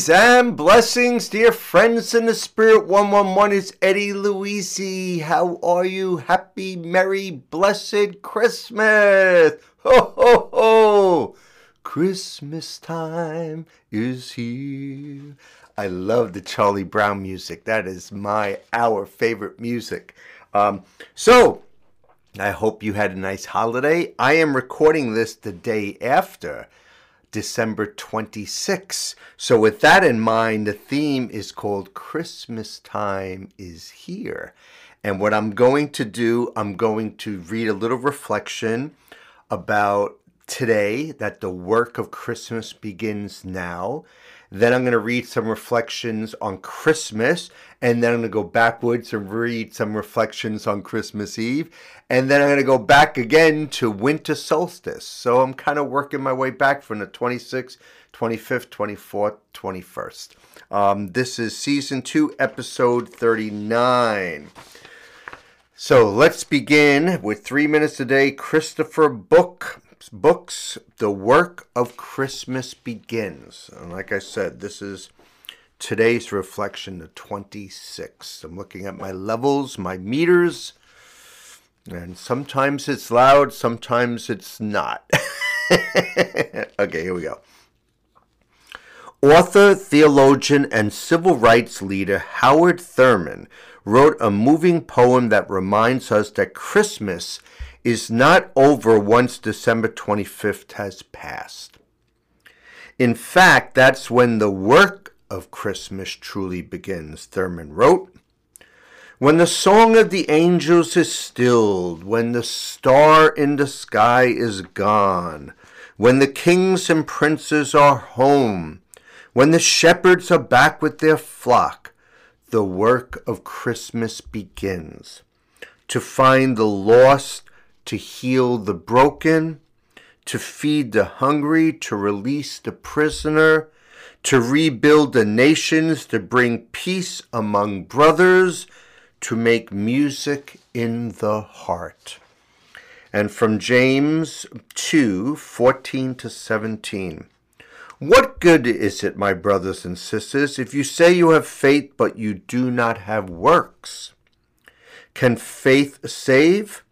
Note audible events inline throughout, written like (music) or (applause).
Greetings and blessings, dear friends in the spirit. 111 is Eddie Luisi. How are you? Happy, merry, blessed Christmas! Ho, ho, ho! Christmas time is here. I love the Charlie Brown music. That is my, our favorite music. Um, so, I hope you had a nice holiday. I am recording this the day after December 26. So, with that in mind, the theme is called Christmas Time is Here. And what I'm going to do, I'm going to read a little reflection about today that the work of Christmas begins now. Then I'm going to read some reflections on Christmas, and then I'm going to go backwards and read some reflections on Christmas Eve, and then I'm going to go back again to winter solstice. So I'm kind of working my way back from the 26th, 25th, 24th, 21st. Um, this is season two, episode 39. So let's begin with three minutes a day. Christopher Book books, the work of Christmas begins. And like I said, this is today's reflection, the 26th. I'm looking at my levels, my meters, and sometimes it's loud, sometimes it's not. (laughs) okay, here we go. Author, theologian, and civil rights leader Howard Thurman wrote a moving poem that reminds us that Christmas is not over once December 25th has passed. In fact, that's when the work of Christmas truly begins, Thurman wrote. When the song of the angels is stilled, when the star in the sky is gone, when the kings and princes are home, when the shepherds are back with their flock, the work of Christmas begins. To find the lost to heal the broken, to feed the hungry, to release the prisoner, to rebuild the nations, to bring peace among brothers, to make music in the heart. And from James 2 14 to 17. What good is it, my brothers and sisters, if you say you have faith but you do not have works? Can faith save?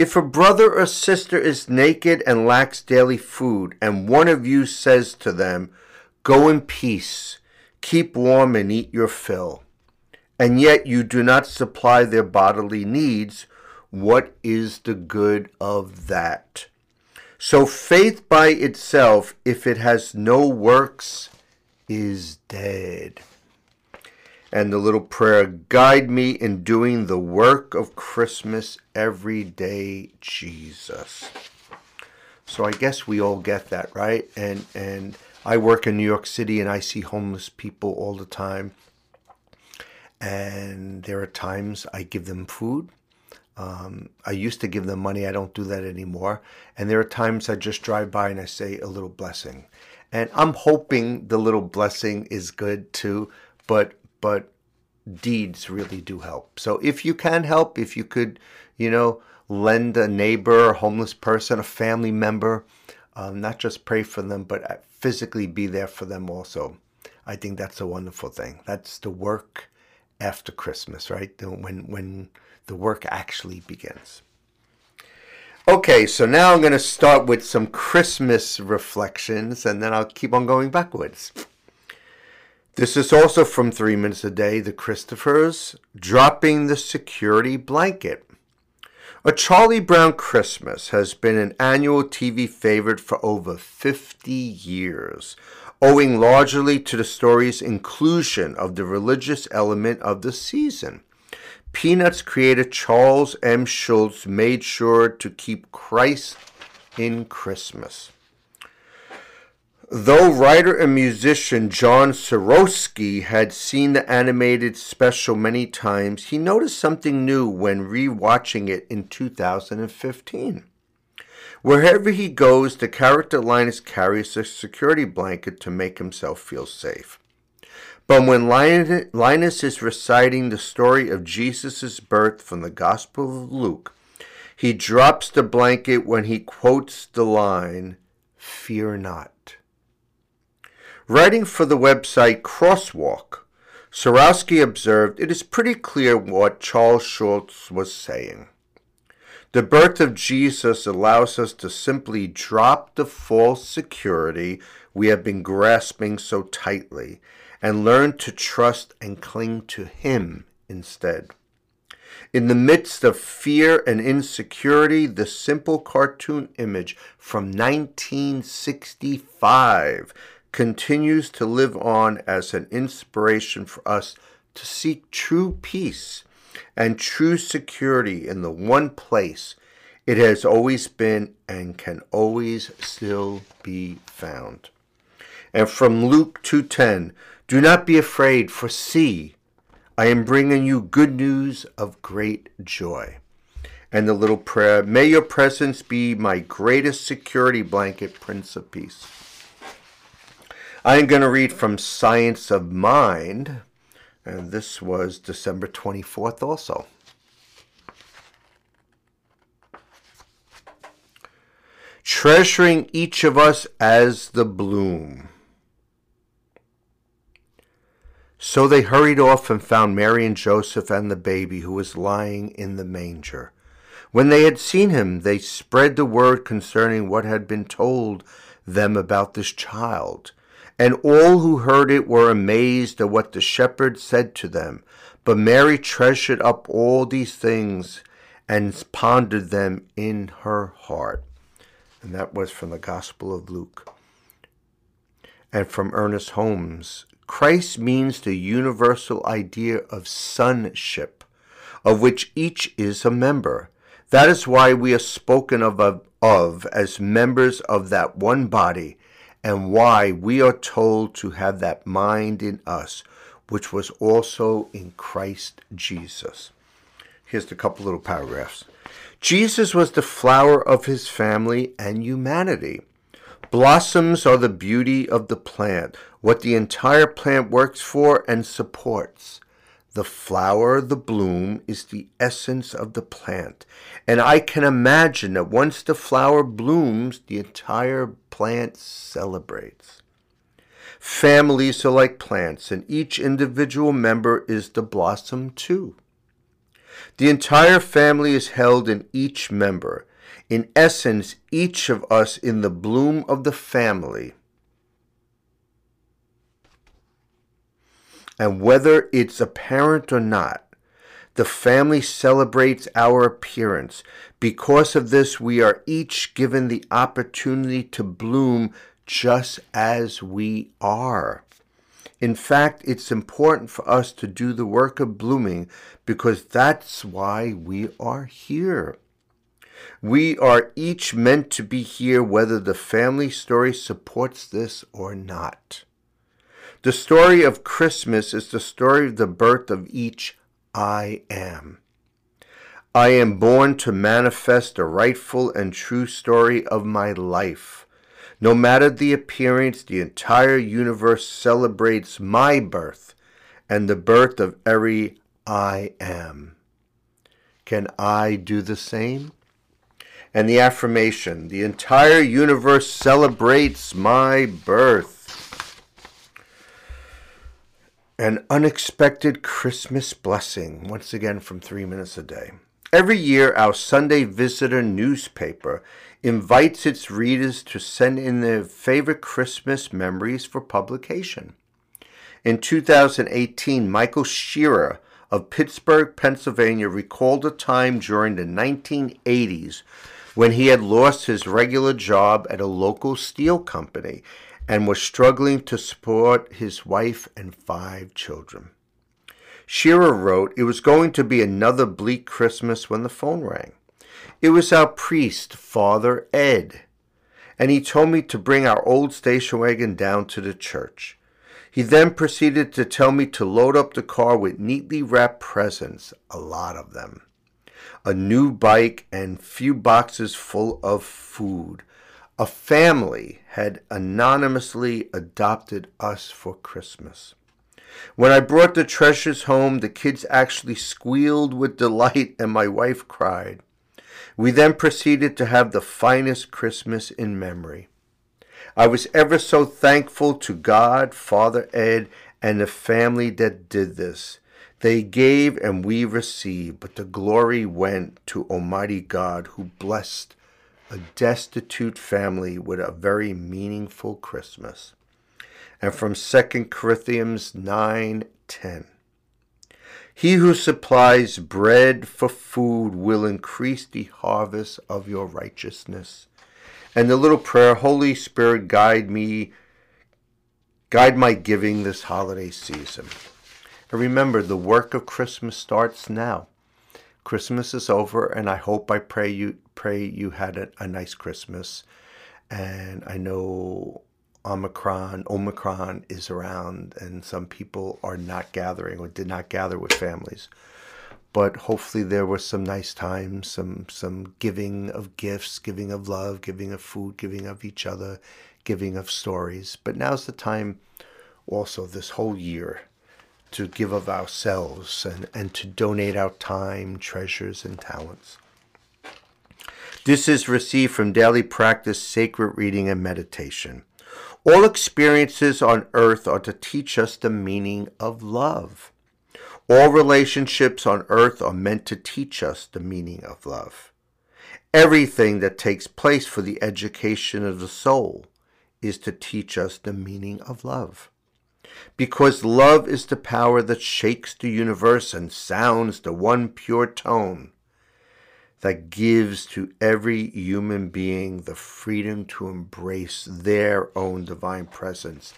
If a brother or sister is naked and lacks daily food, and one of you says to them, Go in peace, keep warm and eat your fill, and yet you do not supply their bodily needs, what is the good of that? So faith by itself, if it has no works, is dead and the little prayer guide me in doing the work of Christmas every day, Jesus. So I guess we all get that, right? And and I work in New York City and I see homeless people all the time. And there are times I give them food. Um, I used to give them money. I don't do that anymore. And there are times I just drive by and I say a little blessing. And I'm hoping the little blessing is good too. But but deeds really do help. So if you can help, if you could, you know, lend a neighbor, a homeless person, a family member, um, not just pray for them, but uh, physically be there for them also. I think that's a wonderful thing. That's the work after Christmas, right? When when the work actually begins. Okay, so now I'm going to start with some Christmas reflections, and then I'll keep on going backwards. This is also from Three Minutes a Day, The Christophers, Dropping the Security Blanket. A Charlie Brown Christmas has been an annual TV favorite for over 50 years, owing largely to the story's inclusion of the religious element of the season. Peanuts creator Charles M. Schulz made sure to keep Christ in Christmas. Though writer and musician John Soroski had seen the animated special many times, he noticed something new when rewatching it in 2015. Wherever he goes, the character Linus carries a security blanket to make himself feel safe. But when Linus is reciting the story of Jesus' birth from the Gospel of Luke, he drops the blanket when he quotes the line, Fear not. Writing for the website Crosswalk, Soroski observed it is pretty clear what Charles Schulz was saying. The birth of Jesus allows us to simply drop the false security we have been grasping so tightly and learn to trust and cling to Him instead. In the midst of fear and insecurity, the simple cartoon image from 1965 continues to live on as an inspiration for us to seek true peace and true security in the one place it has always been and can always still be found. And from Luke 2:10, do not be afraid for see I am bringing you good news of great joy. And the little prayer, may your presence be my greatest security blanket, Prince of Peace. I am going to read from Science of Mind, and this was December 24th also. Treasuring each of us as the bloom. So they hurried off and found Mary and Joseph and the baby who was lying in the manger. When they had seen him, they spread the word concerning what had been told them about this child. And all who heard it were amazed at what the shepherd said to them. But Mary treasured up all these things and pondered them in her heart. And that was from the Gospel of Luke. And from Ernest Holmes Christ means the universal idea of sonship, of which each is a member. That is why we are spoken of, of, of, as members of that one body, and why we are told to have that mind in us, which was also in Christ Jesus. Here's a couple little paragraphs. Jesus was the flower of his family and humanity. Blossoms are the beauty of the plant, what the entire plant works for and supports. The flower, the bloom, is the essence of the plant. And I can imagine that once the flower blooms, the entire plant celebrates. Families are like plants, and each individual member is the blossom too. The entire family is held in each member. In essence, each of us in the bloom of the family And whether it's apparent or not, the family celebrates our appearance. Because of this, we are each given the opportunity to bloom just as we are. In fact, it's important for us to do the work of blooming because that's why we are here. We are each meant to be here whether the family story supports this or not. The story of Christmas is the story of the birth of each I am. I am born to manifest the rightful and true story of my life. No matter the appearance, the entire universe celebrates my birth and the birth of every I am. Can I do the same? And the affirmation the entire universe celebrates my birth. An unexpected Christmas blessing, once again from Three Minutes a Day. Every year, our Sunday Visitor newspaper invites its readers to send in their favorite Christmas memories for publication. In 2018, Michael Shearer of Pittsburgh, Pennsylvania, recalled a time during the 1980s when he had lost his regular job at a local steel company and was struggling to support his wife and five children. Shearer wrote, It was going to be another bleak Christmas when the phone rang. It was our priest, Father Ed, and he told me to bring our old station wagon down to the church. He then proceeded to tell me to load up the car with neatly wrapped presents, a lot of them, a new bike, and few boxes full of food, a family had anonymously adopted us for Christmas. When I brought the treasures home, the kids actually squealed with delight and my wife cried. We then proceeded to have the finest Christmas in memory. I was ever so thankful to God, Father Ed, and the family that did this. They gave and we received, but the glory went to Almighty God who blessed a destitute family with a very meaningful Christmas. And from 2 Corinthians 9:10. He who supplies bread for food will increase the harvest of your righteousness. And the little prayer, Holy Spirit, guide me, guide my giving this holiday season. And remember, the work of Christmas starts now. Christmas is over, and I hope I pray you pray you had a, a nice Christmas. And I know Omicron, Omicron is around, and some people are not gathering or did not gather with families. But hopefully there were some nice times, some some giving of gifts, giving of love, giving of food, giving of each other, giving of stories. But now's the time, also this whole year, to give of ourselves and, and to donate our time, treasures, and talents. This is received from daily practice, sacred reading, and meditation. All experiences on earth are to teach us the meaning of love. All relationships on earth are meant to teach us the meaning of love. Everything that takes place for the education of the soul is to teach us the meaning of love. Because love is the power that shakes the universe and sounds the one pure tone that gives to every human being the freedom to embrace their own divine presence,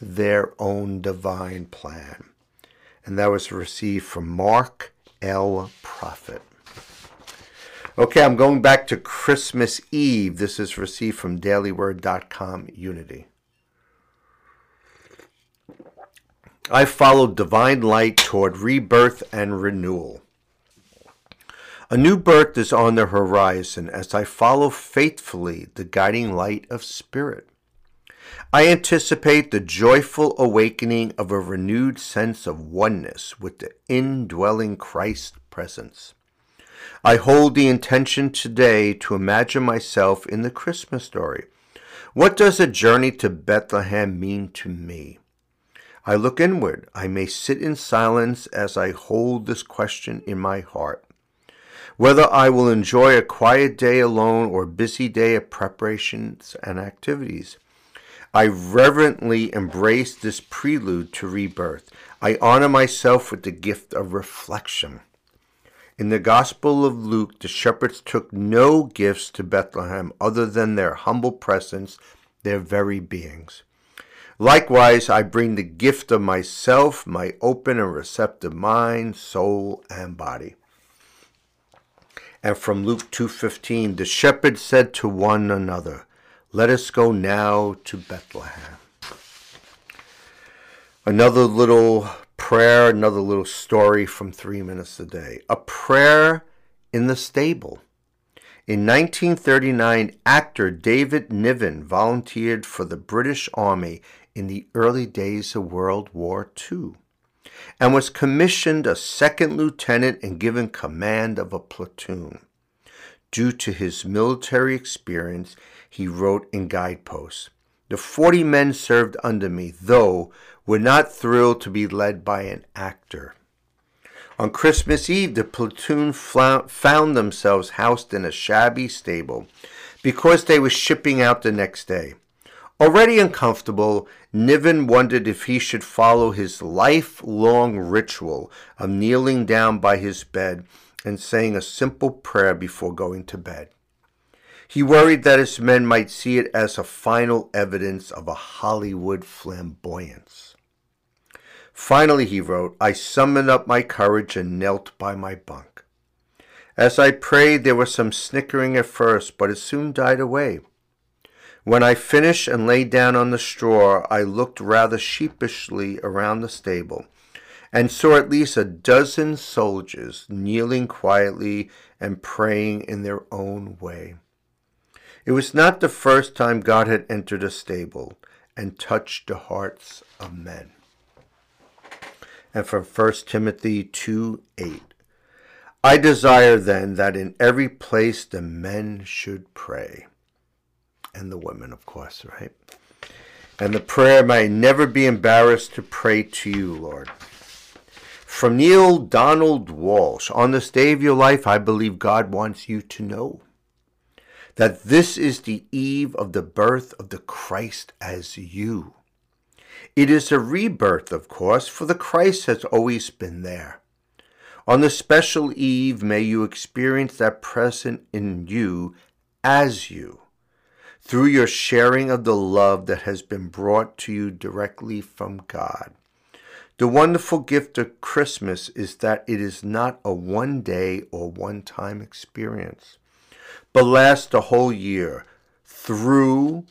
their own divine plan. And that was received from Mark L. Prophet. Okay, I'm going back to Christmas Eve. This is received from dailyword.com Unity. I followed divine light toward rebirth and renewal. A new birth is on the horizon as I follow faithfully the guiding light of Spirit. I anticipate the joyful awakening of a renewed sense of oneness with the indwelling Christ presence. I hold the intention today to imagine myself in the Christmas story. What does a journey to Bethlehem mean to me? I look inward. I may sit in silence as I hold this question in my heart. Whether I will enjoy a quiet day alone or busy day of preparations and activities, I reverently embrace this prelude to rebirth. I honor myself with the gift of reflection. In the Gospel of Luke, the shepherds took no gifts to Bethlehem other than their humble presence, their very beings. Likewise, I bring the gift of myself, my open and receptive mind, soul, and body. And from Luke 2:15, the shepherds said to one another, "Let us go now to Bethlehem." Another little prayer, another little story from 3 minutes a day. A prayer in the stable. In 1939, actor David Niven volunteered for the British Army in the early days of World War II and was commissioned a second lieutenant and given command of a platoon. Due to his military experience, he wrote in Guideposts The forty men served under me, though were not thrilled to be led by an actor. On Christmas Eve, the platoon found themselves housed in a shabby stable because they were shipping out the next day. Already uncomfortable, Niven wondered if he should follow his lifelong ritual of kneeling down by his bed and saying a simple prayer before going to bed. He worried that his men might see it as a final evidence of a Hollywood flamboyance. Finally, he wrote, I summoned up my courage and knelt by my bunk. As I prayed, there was some snickering at first, but it soon died away. When I finished and lay down on the straw, I looked rather sheepishly around the stable and saw at least a dozen soldiers kneeling quietly and praying in their own way. It was not the first time God had entered a stable and touched the hearts of men. And from 1 Timothy 2 8. I desire then that in every place the men should pray and the women, of course, right? And the prayer, may never be embarrassed to pray to you, Lord. From Neale Donald Walsch, on this day of your life, I believe God wants you to know that this is the eve of the birth of the Christ as you. It is a rebirth, of course, for the Christ has always been there. On the special eve, may you experience that present in you as you, through your sharing of the love that has been brought to you directly from God. The wonderful gift of Christmas is that it is not a one day or one time experience, but lasts a whole year through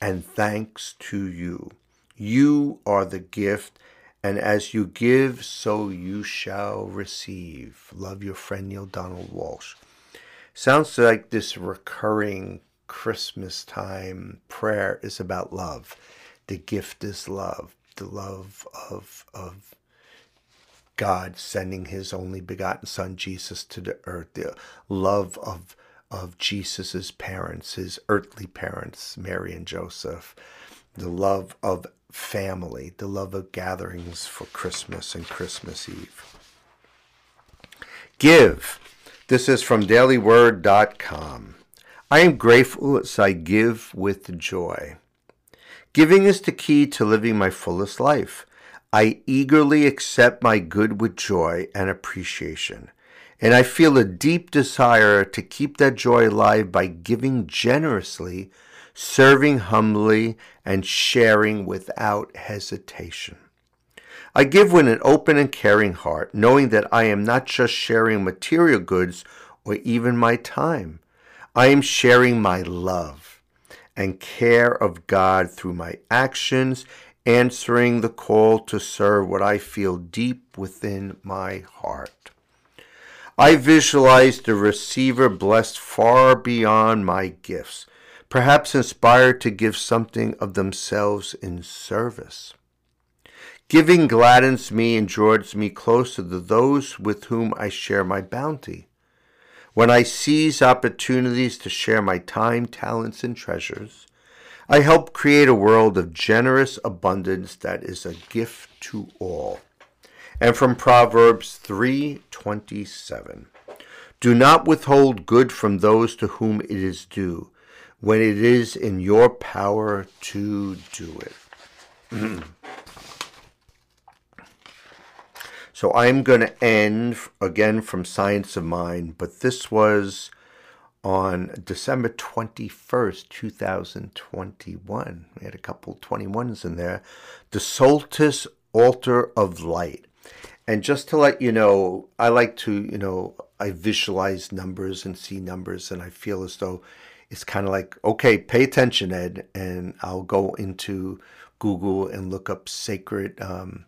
and thanks to you. You are the gift, and as you give, so you shall receive. Love your friend Neale Donald Walsch. Sounds like this recurring Christmas time prayer is about love. The gift is love, the love of, of God sending his only begotten son Jesus to the earth, the love of of Jesus's parents, his earthly parents, Mary and Joseph, the love of family, the love of gatherings for Christmas and Christmas Eve. Give. This is from dailyword.com. I am grateful as I give with joy. Giving is the key to living my fullest life. I eagerly accept my good with joy and appreciation. And I feel a deep desire to keep that joy alive by giving generously, serving humbly, and sharing without hesitation. I give with an open and caring heart, knowing that I am not just sharing material goods or even my time. I am sharing my love and care of God through my actions, answering the call to serve what I feel deep within my heart. I visualize the receiver blessed far beyond my gifts, perhaps inspired to give something of themselves in service. Giving gladdens me and draws me closer to those with whom I share my bounty. When I seize opportunities to share my time, talents, and treasures, I help create a world of generous abundance that is a gift to all. And from Proverbs 3:27, do not withhold good from those to whom it is due, when it is in your power to do it. (clears throat) So I'm going to end again from Science of Mind, but this was on December 21st, 2021. We had a couple 21s in there. The Solstice Altar of Light. And just to let you know, I like to, you know, I visualize numbers and see numbers, and I feel as though it's kind of like, okay, pay attention, Ed, and I'll go into Google and look up sacred. Um,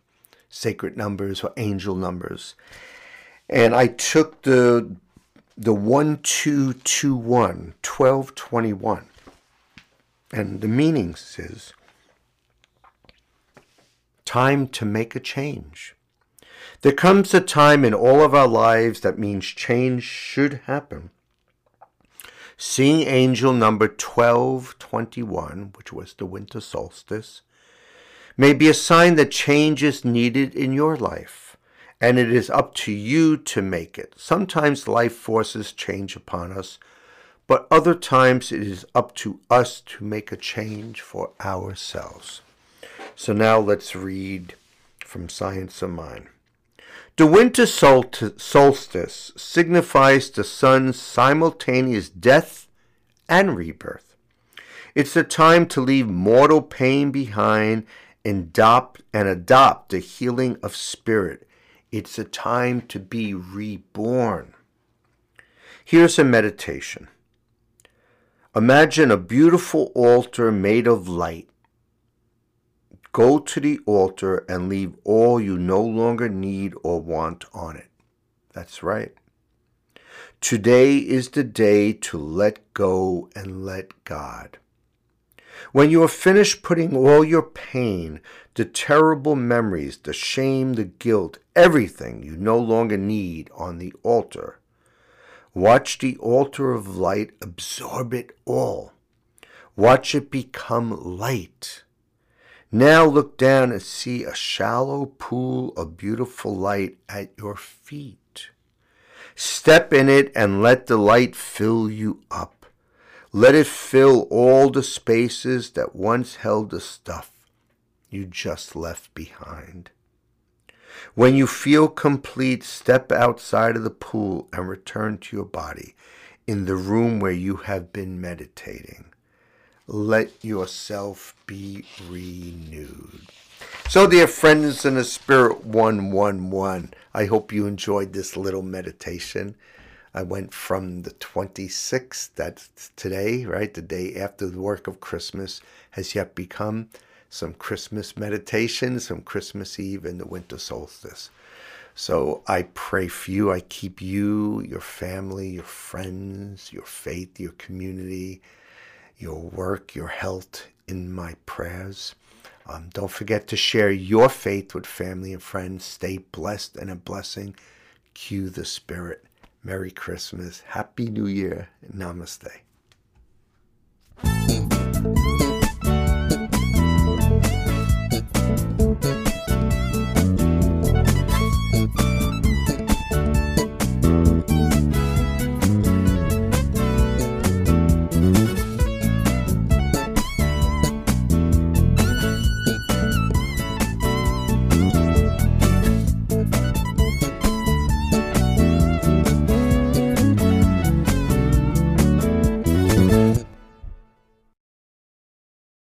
sacred numbers or angel numbers. And I took the the 1221, 1221. And the meaning says time to make a change. There comes a time in all of our lives that means change should happen. Seeing angel number 1221, which was the winter solstice, may be a sign that change is needed in your life, and it is up to you to make it. Sometimes life forces change upon us, but other times it is up to us to make a change for ourselves. So now let's read from Science of Mind. The winter solstice signifies the sun's simultaneous death and rebirth. It's a time to leave mortal pain behind adopt and adopt the healing of spirit. It's a time to be reborn. Here's a meditation. Imagine a beautiful altar made of light. Go to the altar and leave all you no longer need or want on it. That's right. Today is the day to let go and let God. When you are finished putting all your pain, the terrible memories, the shame, the guilt, everything you no longer need on the altar, watch the altar of light absorb it all. Watch it become light. Now look down and see a shallow pool of beautiful light at your feet. Step in it and let the light fill you up. Let it fill all the spaces that once held the stuff you just left behind. When you feel complete, step outside of the pool and return to your body in the room where you have been meditating. Let yourself be renewed. So, dear friends in the Spirit 111, I hope you enjoyed this little meditation. I went from the 26th, that's today, right? The day after the work of Christmas has yet become some Christmas meditation, some Christmas Eve, and the winter solstice. So I pray for you. I keep you, your family, your friends, your faith, your community, your work, your health in my prayers. Um, don't forget to share your faith with family and friends. Stay blessed and a blessing. Cue the Spirit. Merry Christmas. Happy New Year. Namaste.